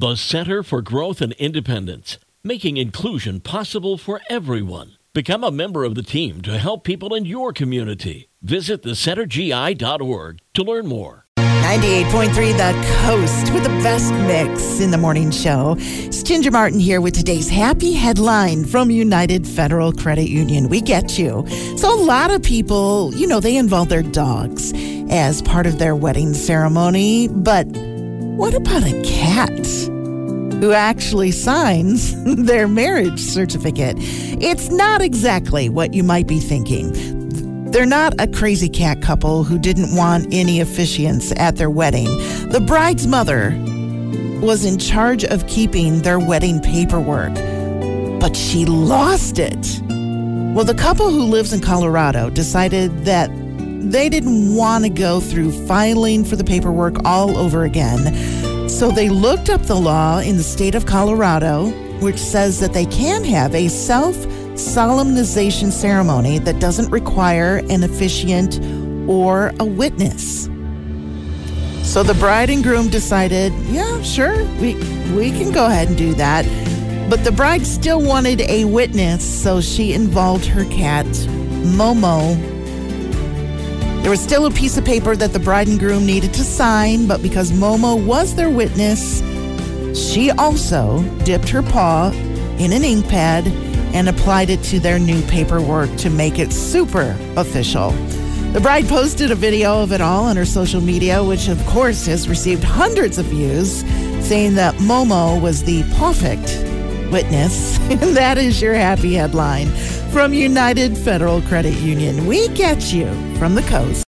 The Center for Growth and Independence, making inclusion possible for everyone. Become a member of the team to help people in your community. Visit thecentergi.org to learn more. 98.3 The Coast with the best mix in the morning show. It's Ginger Martin here with today's happy headline from United Federal Credit Union. We get you. So, a lot of people, you know, they involve their dogs as part of their wedding ceremony. But what about a cat? Who actually signs their marriage certificate? It's not exactly what you might be thinking. They're not a crazy cat couple who didn't want any officiants at their wedding. The bride's mother was in charge of keeping their wedding paperwork, but she lost it. Well, the couple who lives in Colorado decided that they didn't want to go through filing for the paperwork all over again. So they looked up the law in the state of Colorado, which says that they can have a self solemnization ceremony that doesn't require an officiant or a witness. So the bride and groom decided, yeah, sure, we we can go ahead and do that. But the bride still wanted a witness, so she involved her cat, Momo. There was still a piece of paper that the bride and groom needed to sign, but because Momo was their witness, she also dipped her paw in an ink pad and applied it to their new paperwork to make it super official. The bride posted a video of it all on her social media, which of course has received hundreds of views, saying that Momo was the perfect witness. And that is your happy headline from United Federal Credit Union. We get you from the coast.